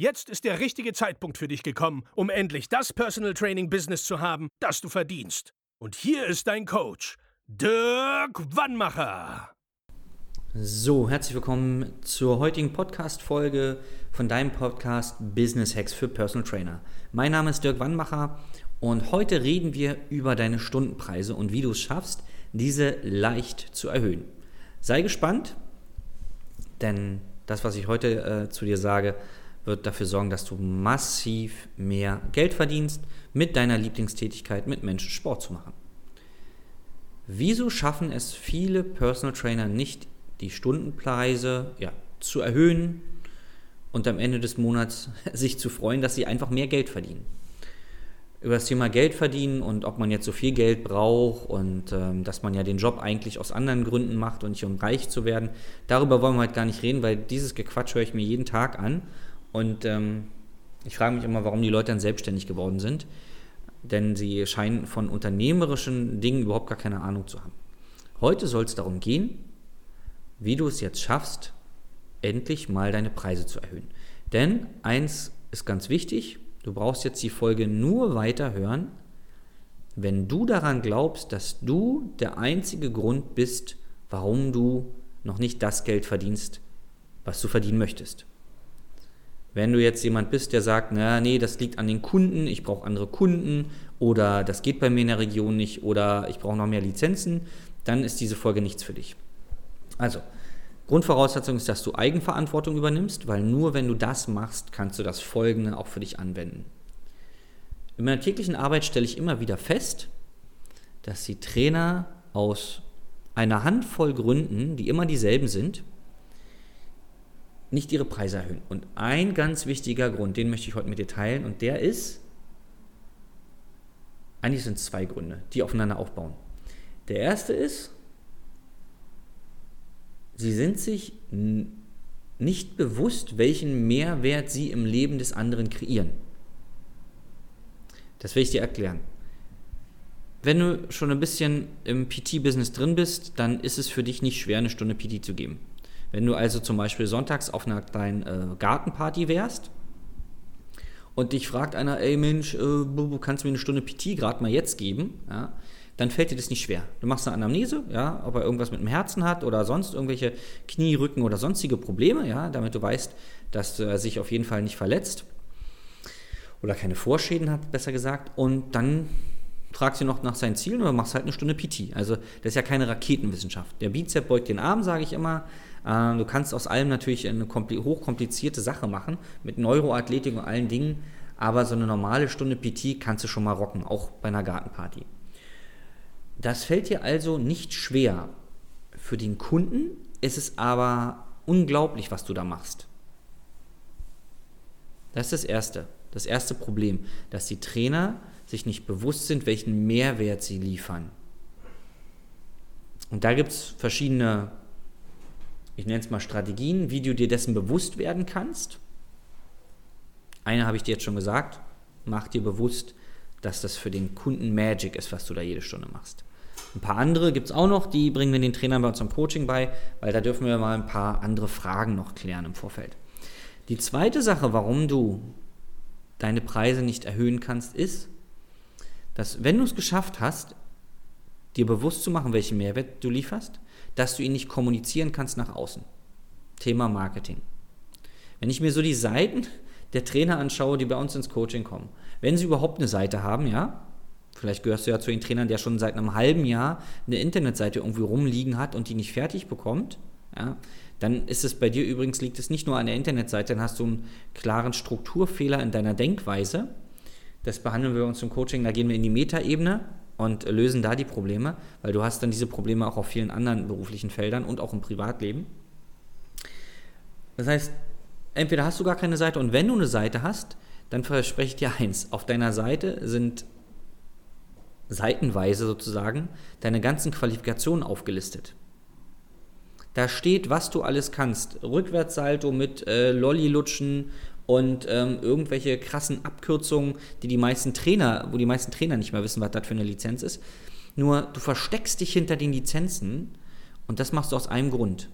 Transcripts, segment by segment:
Jetzt ist der richtige Zeitpunkt für dich gekommen, um endlich das Personal Training Business zu haben, das du verdienst. Und hier ist dein Coach, Dirk Wannmacher. So, herzlich willkommen zur heutigen Podcast-Folge von deinem Podcast Business Hacks für Personal Trainer. Mein Name ist Dirk Wannmacher und heute reden wir über deine Stundenpreise und wie du es schaffst, diese leicht zu erhöhen. Sei gespannt, denn das, was ich heute äh, zu dir sage, wird dafür sorgen, dass du massiv mehr Geld verdienst mit deiner Lieblingstätigkeit, mit Menschen Sport zu machen. Wieso schaffen es viele Personal Trainer nicht, die Stundenpreise ja, zu erhöhen und am Ende des Monats sich zu freuen, dass sie einfach mehr Geld verdienen? Über das Thema Geld verdienen und ob man jetzt so viel Geld braucht und ähm, dass man ja den Job eigentlich aus anderen Gründen macht und nicht um reich zu werden, darüber wollen wir heute gar nicht reden, weil dieses Gequatsch höre ich mir jeden Tag an und ähm, ich frage mich immer, warum die Leute dann selbstständig geworden sind. Denn sie scheinen von unternehmerischen Dingen überhaupt gar keine Ahnung zu haben. Heute soll es darum gehen, wie du es jetzt schaffst, endlich mal deine Preise zu erhöhen. Denn eins ist ganz wichtig, du brauchst jetzt die Folge nur weiterhören, wenn du daran glaubst, dass du der einzige Grund bist, warum du noch nicht das Geld verdienst, was du verdienen möchtest. Wenn du jetzt jemand bist, der sagt, na, nee, das liegt an den Kunden, ich brauche andere Kunden oder das geht bei mir in der Region nicht oder ich brauche noch mehr Lizenzen, dann ist diese Folge nichts für dich. Also, Grundvoraussetzung ist, dass du Eigenverantwortung übernimmst, weil nur wenn du das machst, kannst du das Folgende auch für dich anwenden. In meiner täglichen Arbeit stelle ich immer wieder fest, dass die Trainer aus einer Handvoll Gründen, die immer dieselben sind, nicht ihre Preise erhöhen. Und ein ganz wichtiger Grund, den möchte ich heute mit dir teilen, und der ist, eigentlich sind es zwei Gründe, die aufeinander aufbauen. Der erste ist, sie sind sich nicht bewusst, welchen Mehrwert sie im Leben des anderen kreieren. Das will ich dir erklären. Wenn du schon ein bisschen im PT-Business drin bist, dann ist es für dich nicht schwer, eine Stunde PT zu geben. Wenn du also zum Beispiel sonntags auf einer kleinen äh, Gartenparty wärst und dich fragt einer, ey Mensch, äh, kannst du mir eine Stunde PT gerade mal jetzt geben? Ja, dann fällt dir das nicht schwer. Du machst eine Anamnese, ja, ob er irgendwas mit dem Herzen hat oder sonst irgendwelche Knie, Rücken oder sonstige Probleme, ja, damit du weißt, dass er sich auf jeden Fall nicht verletzt oder keine Vorschäden hat, besser gesagt. Und dann fragst du noch nach seinen Zielen oder machst halt eine Stunde PT. Also das ist ja keine Raketenwissenschaft. Der Bizep beugt den Arm, sage ich immer. Ähm, du kannst aus allem natürlich eine hochkomplizierte Sache machen, mit Neuroathletik und allen Dingen, aber so eine normale Stunde PT kannst du schon mal rocken, auch bei einer Gartenparty. Das fällt dir also nicht schwer. Für den Kunden ist es aber unglaublich, was du da machst. Das ist das Erste. Das erste Problem, dass die Trainer sich nicht bewusst sind, welchen Mehrwert sie liefern. Und da gibt es verschiedene ich nenne es mal Strategien, wie du dir dessen bewusst werden kannst. Eine habe ich dir jetzt schon gesagt, mach dir bewusst, dass das für den Kunden Magic ist, was du da jede Stunde machst. Ein paar andere gibt es auch noch, die bringen wir den Trainern bei uns im Coaching bei, weil da dürfen wir mal ein paar andere Fragen noch klären im Vorfeld. Die zweite Sache, warum du deine Preise nicht erhöhen kannst, ist, dass wenn du es geschafft hast, dir bewusst zu machen, welchen Mehrwert du lieferst, dass du ihn nicht kommunizieren kannst nach außen. Thema Marketing. Wenn ich mir so die Seiten der Trainer anschaue, die bei uns ins Coaching kommen, wenn sie überhaupt eine Seite haben, ja, vielleicht gehörst du ja zu den Trainern, der schon seit einem halben Jahr eine Internetseite irgendwie rumliegen hat und die nicht fertig bekommt, ja, dann ist es bei dir übrigens, liegt es nicht nur an der Internetseite, dann hast du einen klaren Strukturfehler in deiner Denkweise. Das behandeln wir uns im Coaching, da gehen wir in die Metaebene und lösen da die Probleme, weil du hast dann diese Probleme auch auf vielen anderen beruflichen Feldern und auch im Privatleben. Das heißt, entweder hast du gar keine Seite und wenn du eine Seite hast, dann verspreche ich dir eins, auf deiner Seite sind seitenweise sozusagen deine ganzen Qualifikationen aufgelistet. Da steht, was du alles kannst. Rückwärtssalto mit äh, Lolli-Lutschen und ähm, irgendwelche krassen Abkürzungen, die die meisten Trainer, wo die meisten Trainer nicht mehr wissen, was das für eine Lizenz ist. Nur du versteckst dich hinter den Lizenzen und das machst du aus einem Grund.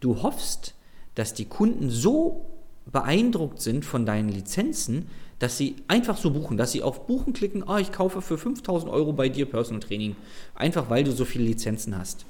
Du hoffst, dass die Kunden so beeindruckt sind von deinen Lizenzen, dass sie einfach so buchen, dass sie auf Buchen klicken, oh, ich kaufe für 5000 Euro bei dir Personal Training, einfach weil du so viele Lizenzen hast.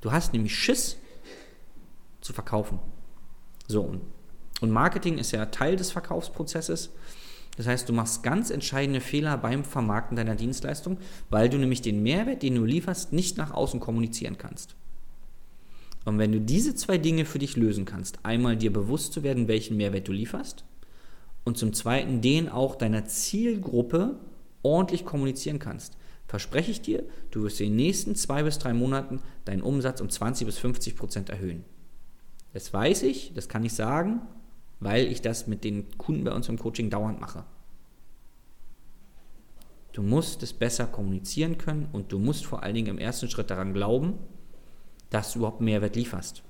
Du hast nämlich Schiss zu verkaufen. So, und Marketing ist ja Teil des Verkaufsprozesses. Das heißt, du machst ganz entscheidende Fehler beim Vermarkten deiner Dienstleistung, weil du nämlich den Mehrwert, den du lieferst, nicht nach außen kommunizieren kannst. Und wenn du diese zwei Dinge für dich lösen kannst, einmal dir bewusst zu werden, welchen Mehrwert du lieferst und zum Zweiten den auch deiner Zielgruppe ordentlich kommunizieren kannst, verspreche ich dir, du wirst in den nächsten zwei bis drei Monaten deinen Umsatz um 20 bis 50 Prozent erhöhen. Das weiß ich, das kann ich sagen, weil ich das mit den Kunden bei uns im Coaching dauernd mache. Du musst es besser kommunizieren können und du musst vor allen Dingen im ersten Schritt daran glauben, dass du überhaupt Mehrwert lieferst.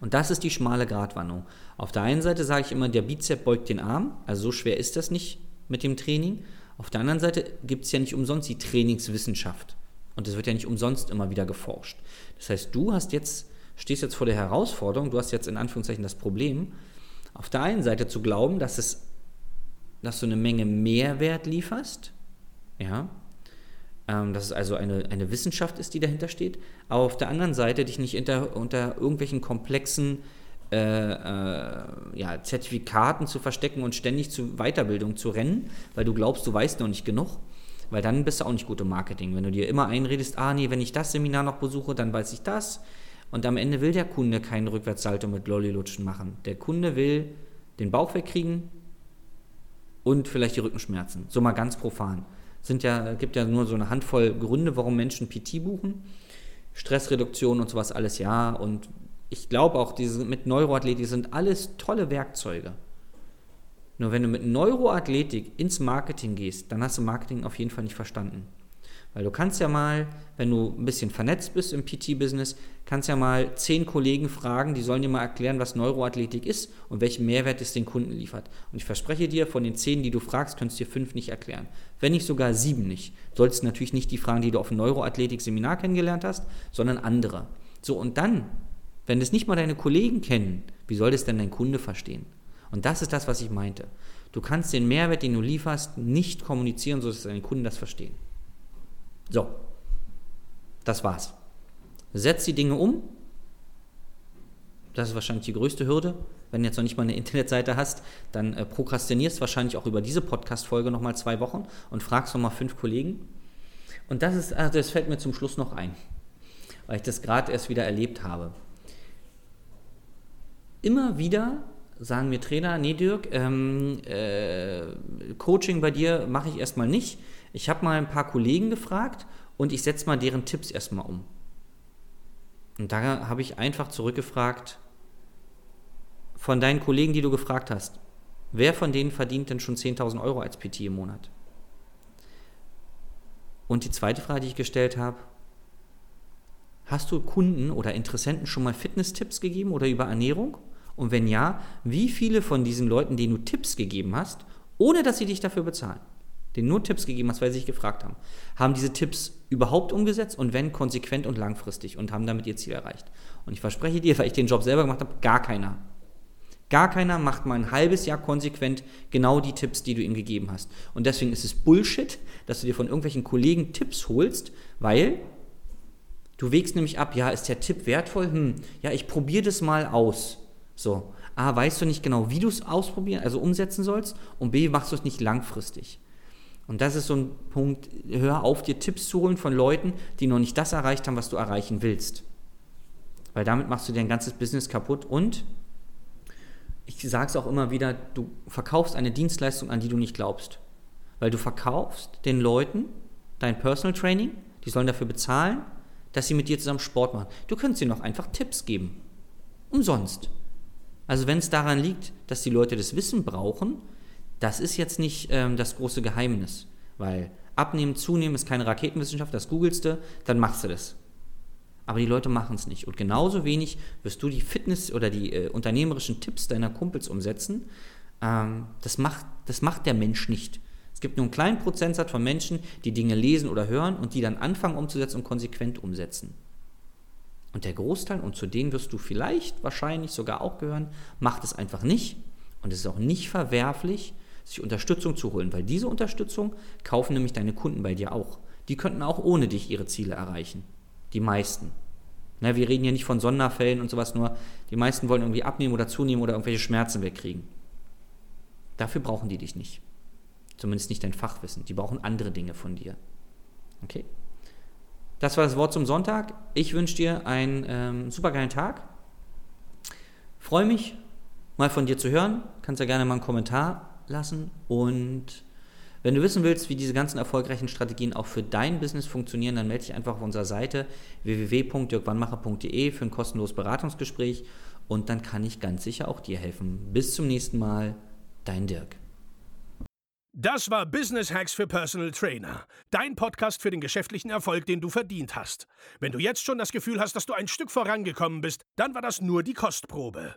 Und das ist die schmale Gratwanderung. Auf der einen Seite sage ich immer, der Bizep beugt den Arm, also so schwer ist das nicht mit dem Training. Auf der anderen Seite gibt es ja nicht umsonst die Trainingswissenschaft. Und es wird ja nicht umsonst immer wieder geforscht. Das heißt, du hast jetzt, stehst jetzt vor der Herausforderung, du hast jetzt in Anführungszeichen das Problem, auf der einen Seite zu glauben, dass, es, dass du eine Menge Mehrwert lieferst, ja, ähm, dass es also eine, eine Wissenschaft ist, die dahinter steht, aber auf der anderen Seite dich nicht unter, unter irgendwelchen komplexen äh, äh, ja, Zertifikaten zu verstecken und ständig zu Weiterbildung zu rennen, weil du glaubst, du weißt noch nicht genug, weil dann bist du auch nicht gut im Marketing. Wenn du dir immer einredest, ah nee, wenn ich das Seminar noch besuche, dann weiß ich das. Und am Ende will der Kunde keinen Rückwärtssalto mit Lollilutschen machen. Der Kunde will den Bauch wegkriegen und vielleicht die Rückenschmerzen. So mal ganz profan sind ja, gibt ja nur so eine Handvoll Gründe, warum Menschen PT buchen. Stressreduktion und sowas alles, ja. Und ich glaube auch, diese mit Neuroathletik sind alles tolle Werkzeuge. Nur wenn du mit Neuroathletik ins Marketing gehst, dann hast du Marketing auf jeden Fall nicht verstanden. Weil du kannst ja mal, wenn du ein bisschen vernetzt bist im PT-Business, kannst ja mal zehn Kollegen fragen, die sollen dir mal erklären, was Neuroathletik ist und welchen Mehrwert es den Kunden liefert. Und ich verspreche dir, von den zehn, die du fragst, könntest du dir fünf nicht erklären. Wenn nicht sogar sieben nicht. Solltest natürlich nicht die fragen, die du auf dem Neuroathletik-Seminar kennengelernt hast, sondern andere. So, und dann, wenn das nicht mal deine Kollegen kennen, wie soll das denn dein Kunde verstehen? Und das ist das, was ich meinte. Du kannst den Mehrwert, den du lieferst, nicht kommunizieren, sodass deine Kunden das verstehen. So, das war's. Setz die Dinge um. Das ist wahrscheinlich die größte Hürde. Wenn du jetzt noch nicht mal eine Internetseite hast, dann äh, prokrastinierst wahrscheinlich auch über diese Podcast-Folge nochmal zwei Wochen und fragst nochmal fünf Kollegen. Und das ist, also das fällt mir zum Schluss noch ein, weil ich das gerade erst wieder erlebt habe. Immer wieder sagen mir Trainer, nee Dirk, ähm, äh, Coaching bei dir mache ich erstmal nicht. Ich habe mal ein paar Kollegen gefragt und ich setze mal deren Tipps erstmal um. Und da habe ich einfach zurückgefragt, von deinen Kollegen, die du gefragt hast, wer von denen verdient denn schon 10.000 Euro als PT im Monat? Und die zweite Frage, die ich gestellt habe, hast du Kunden oder Interessenten schon mal Fitness-Tipps gegeben oder über Ernährung? Und wenn ja, wie viele von diesen Leuten, denen du Tipps gegeben hast, ohne dass sie dich dafür bezahlen, denen nur Tipps gegeben hast, weil sie sich gefragt haben, haben diese Tipps überhaupt umgesetzt und wenn konsequent und langfristig und haben damit ihr Ziel erreicht. Und ich verspreche dir, weil ich den Job selber gemacht habe, gar keiner. Gar keiner macht mal ein halbes Jahr konsequent genau die Tipps, die du ihm gegeben hast. Und deswegen ist es Bullshit, dass du dir von irgendwelchen Kollegen Tipps holst, weil du wägst nämlich ab, ja, ist der Tipp wertvoll? Hm, ja, ich probiere das mal aus. So, A, weißt du nicht genau, wie du es ausprobieren, also umsetzen sollst und B, machst du es nicht langfristig. Und das ist so ein Punkt, hör auf, dir Tipps zu holen von Leuten, die noch nicht das erreicht haben, was du erreichen willst. Weil damit machst du dein ganzes Business kaputt und ich sage es auch immer wieder, du verkaufst eine Dienstleistung, an die du nicht glaubst. Weil du verkaufst den Leuten dein Personal Training, die sollen dafür bezahlen, dass sie mit dir zusammen Sport machen. Du könntest ihnen noch einfach Tipps geben. Umsonst. Also wenn es daran liegt, dass die Leute das Wissen brauchen, das ist jetzt nicht ähm, das große Geheimnis, weil abnehmen, zunehmen ist keine Raketenwissenschaft, das googelst du, dann machst du das. Aber die Leute machen es nicht. Und genauso wenig wirst du die Fitness- oder die äh, unternehmerischen Tipps deiner Kumpels umsetzen. Ähm, das, macht, das macht der Mensch nicht. Es gibt nur einen kleinen Prozentsatz von Menschen, die Dinge lesen oder hören und die dann anfangen umzusetzen und konsequent umsetzen. Und der Großteil, und zu denen wirst du vielleicht wahrscheinlich sogar auch gehören, macht es einfach nicht. Und es ist auch nicht verwerflich, sich Unterstützung zu holen, weil diese Unterstützung kaufen nämlich deine Kunden bei dir auch. Die könnten auch ohne dich ihre Ziele erreichen. Die meisten. Na, wir reden hier nicht von Sonderfällen und sowas, nur die meisten wollen irgendwie abnehmen oder zunehmen oder irgendwelche Schmerzen wegkriegen. Dafür brauchen die dich nicht. Zumindest nicht dein Fachwissen. Die brauchen andere Dinge von dir. Okay? Das war das Wort zum Sonntag. Ich wünsche dir einen ähm, supergeilen Tag. Freue mich, mal von dir zu hören. Kannst ja gerne mal einen Kommentar lassen. Und wenn du wissen willst, wie diese ganzen erfolgreichen Strategien auch für dein Business funktionieren, dann melde dich einfach auf unserer Seite www.dirkwannmacher.de für ein kostenloses Beratungsgespräch und dann kann ich ganz sicher auch dir helfen. Bis zum nächsten Mal, dein Dirk. Das war Business Hacks für Personal Trainer. Dein Podcast für den geschäftlichen Erfolg, den du verdient hast. Wenn du jetzt schon das Gefühl hast, dass du ein Stück vorangekommen bist, dann war das nur die Kostprobe.